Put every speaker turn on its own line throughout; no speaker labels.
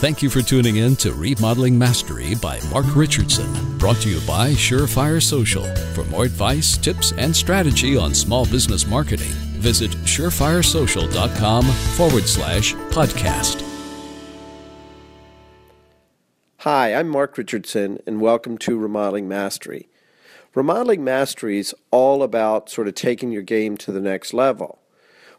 Thank you for tuning in to Remodeling Mastery by Mark Richardson, brought to you by Surefire Social. For more advice, tips, and strategy on small business marketing, visit surefiresocial.com forward slash podcast.
Hi, I'm Mark Richardson, and welcome to Remodeling Mastery. Remodeling Mastery is all about sort of taking your game to the next level.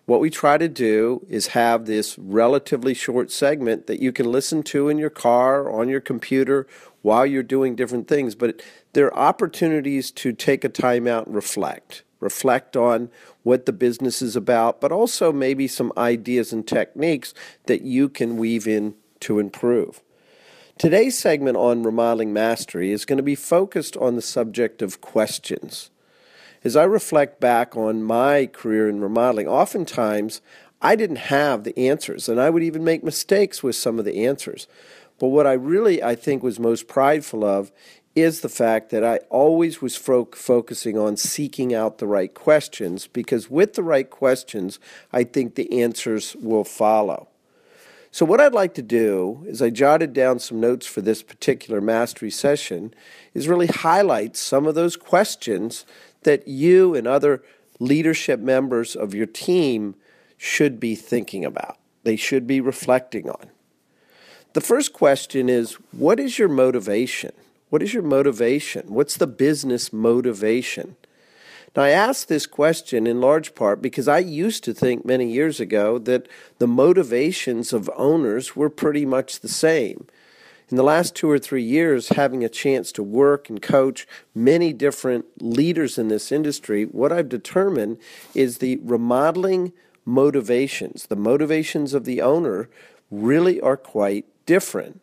What we try to do is have this relatively short segment that you can listen to in your car, on your computer, while you're doing different things. But there are opportunities to take a time out and reflect. Reflect on what the business is about, but also maybe some ideas and techniques that you can weave in to improve. Today's segment on remodeling mastery is going to be focused on the subject of questions. As I reflect back on my career in remodeling, oftentimes I didn't have the answers, and I would even make mistakes with some of the answers. But what I really, I think, was most prideful of is the fact that I always was fo- focusing on seeking out the right questions because with the right questions, I think the answers will follow. So, what I'd like to do is I jotted down some notes for this particular mastery session, is really highlight some of those questions that you and other leadership members of your team should be thinking about. They should be reflecting on. The first question is what is your motivation? What is your motivation? What's the business motivation? Now, I ask this question in large part because I used to think many years ago that the motivations of owners were pretty much the same in the last two or three years, having a chance to work and coach many different leaders in this industry, what I've determined is the remodeling motivations, the motivations of the owner, really are quite different.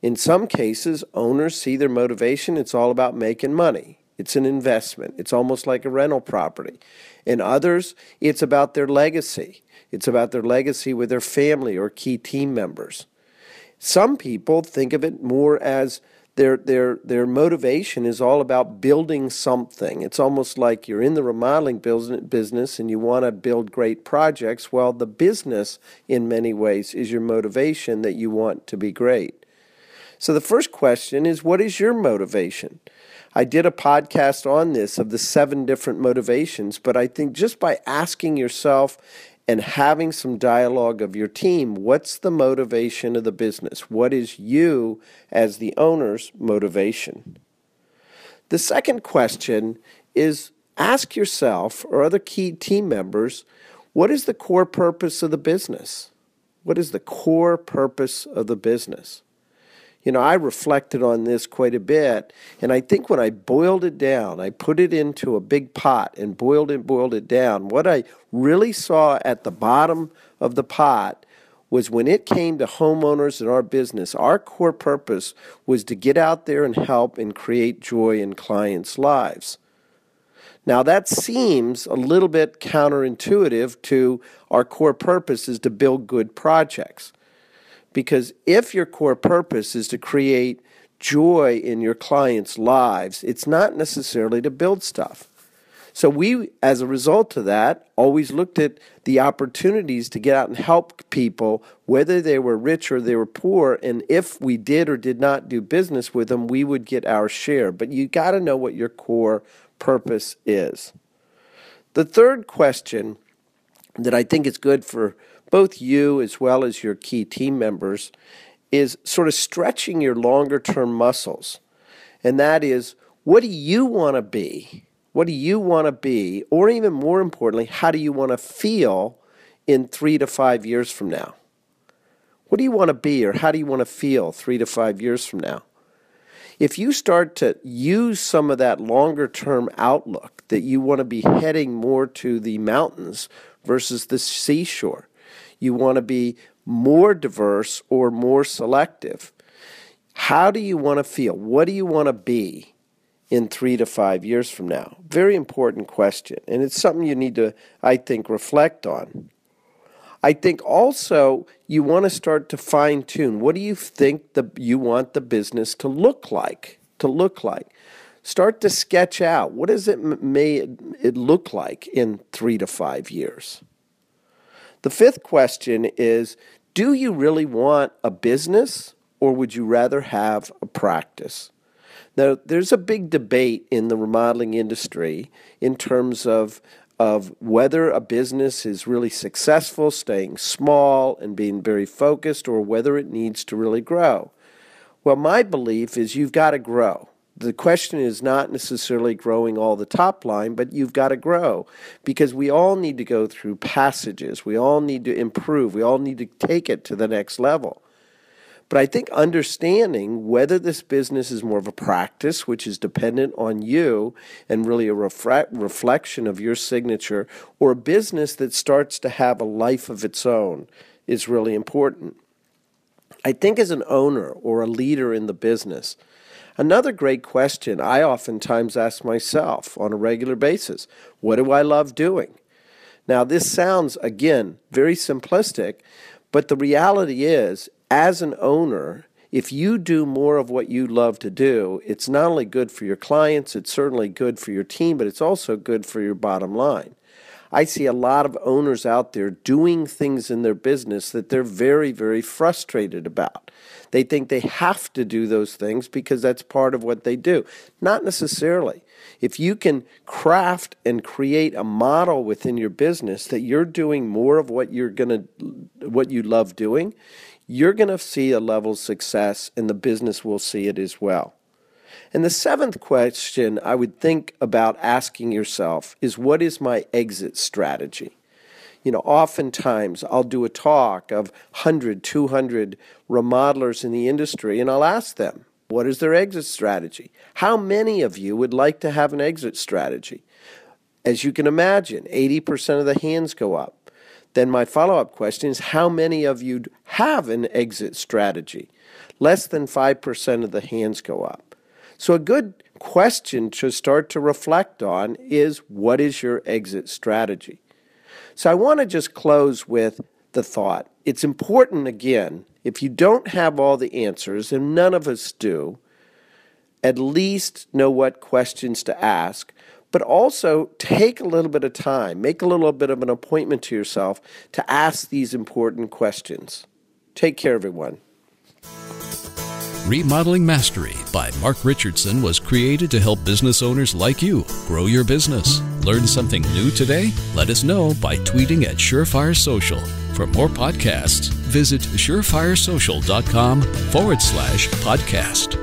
In some cases, owners see their motivation, it's all about making money. It's an investment. It's almost like a rental property. In others, it's about their legacy. It's about their legacy with their family or key team members. Some people think of it more as their their their motivation is all about building something. It's almost like you're in the remodeling business and you want to build great projects. Well, the business in many ways is your motivation that you want to be great. So the first question is what is your motivation? I did a podcast on this of the seven different motivations, but I think just by asking yourself and having some dialogue of your team. What's the motivation of the business? What is you, as the owner's motivation? The second question is ask yourself or other key team members what is the core purpose of the business? What is the core purpose of the business? You know, I reflected on this quite a bit. And I think when I boiled it down, I put it into a big pot and boiled it, boiled it down. What I really saw at the bottom of the pot was when it came to homeowners and our business, our core purpose was to get out there and help and create joy in clients' lives. Now, that seems a little bit counterintuitive to our core purpose is to build good projects. Because if your core purpose is to create joy in your clients' lives, it's not necessarily to build stuff. So we, as a result of that, always looked at the opportunities to get out and help people, whether they were rich or they were poor. And if we did or did not do business with them, we would get our share. But you got to know what your core purpose is. The third question that I think is good for both you as well as your key team members, is sort of stretching your longer term muscles. And that is, what do you want to be? What do you want to be? Or even more importantly, how do you want to feel in three to five years from now? What do you want to be, or how do you want to feel three to five years from now? If you start to use some of that longer term outlook that you want to be heading more to the mountains versus the seashore, you want to be more diverse or more selective. How do you want to feel? What do you want to be in three to five years from now? Very important question. And it's something you need to, I think, reflect on. I think also you want to start to fine tune. What do you think the, you want the business to look like? To look like. Start to sketch out what does it may it look like in three to five years. The fifth question is Do you really want a business or would you rather have a practice? Now, there's a big debate in the remodeling industry in terms of, of whether a business is really successful, staying small and being very focused, or whether it needs to really grow. Well, my belief is you've got to grow. The question is not necessarily growing all the top line, but you've got to grow because we all need to go through passages. We all need to improve. We all need to take it to the next level. But I think understanding whether this business is more of a practice, which is dependent on you and really a reflection of your signature, or a business that starts to have a life of its own is really important. I think as an owner or a leader in the business, another great question I oftentimes ask myself on a regular basis what do I love doing? Now, this sounds, again, very simplistic, but the reality is as an owner, if you do more of what you love to do, it's not only good for your clients, it's certainly good for your team, but it's also good for your bottom line. I see a lot of owners out there doing things in their business that they're very, very frustrated about. They think they have to do those things because that's part of what they do. Not necessarily. If you can craft and create a model within your business that you're doing more of what you're going to what you love doing, you're going to see a level of success and the business will see it as well. And the seventh question I would think about asking yourself is what is my exit strategy? You know, oftentimes I'll do a talk of 100, 200 remodelers in the industry and I'll ask them, what is their exit strategy? How many of you would like to have an exit strategy? As you can imagine, 80% of the hands go up then my follow up question is how many of you have an exit strategy? Less than 5% of the hands go up. So, a good question to start to reflect on is what is your exit strategy? So, I want to just close with the thought. It's important, again, if you don't have all the answers, and none of us do, at least know what questions to ask but also take a little bit of time, make a little bit of an appointment to yourself to ask these important questions. Take care, everyone.
Remodeling Mastery by Mark Richardson was created to help business owners like you grow your business. Learn something new today? Let us know by tweeting at Surefire Social. For more podcasts, visit surefiresocial.com forward slash podcast.